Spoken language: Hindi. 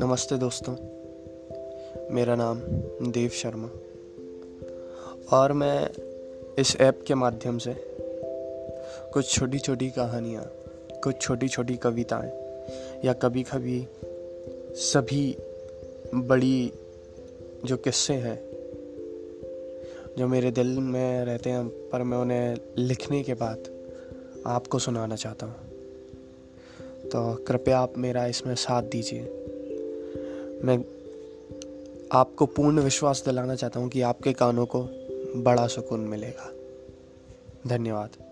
नमस्ते दोस्तों, मेरा नाम देव शर्मा। और मैं इस ऐप के माध्यम से कुछ छोटी छोटी कहानियाँ, कुछ छोटी छोटी कविताएँ या कभी कभी सभी बड़ी जो किस्से हैं, जो मेरे दिल में रहते हैं, पर मैं उन्हें लिखने के बाद आपको सुनाना चाहता हूँ। तो कृपया आप मेरा इसमें साथ दीजिए। मैं आपको पूर्ण विश्वास दिलाना चाहता हूँ कि आपके कानों को बड़ा सुकून मिलेगा। धन्यवाद।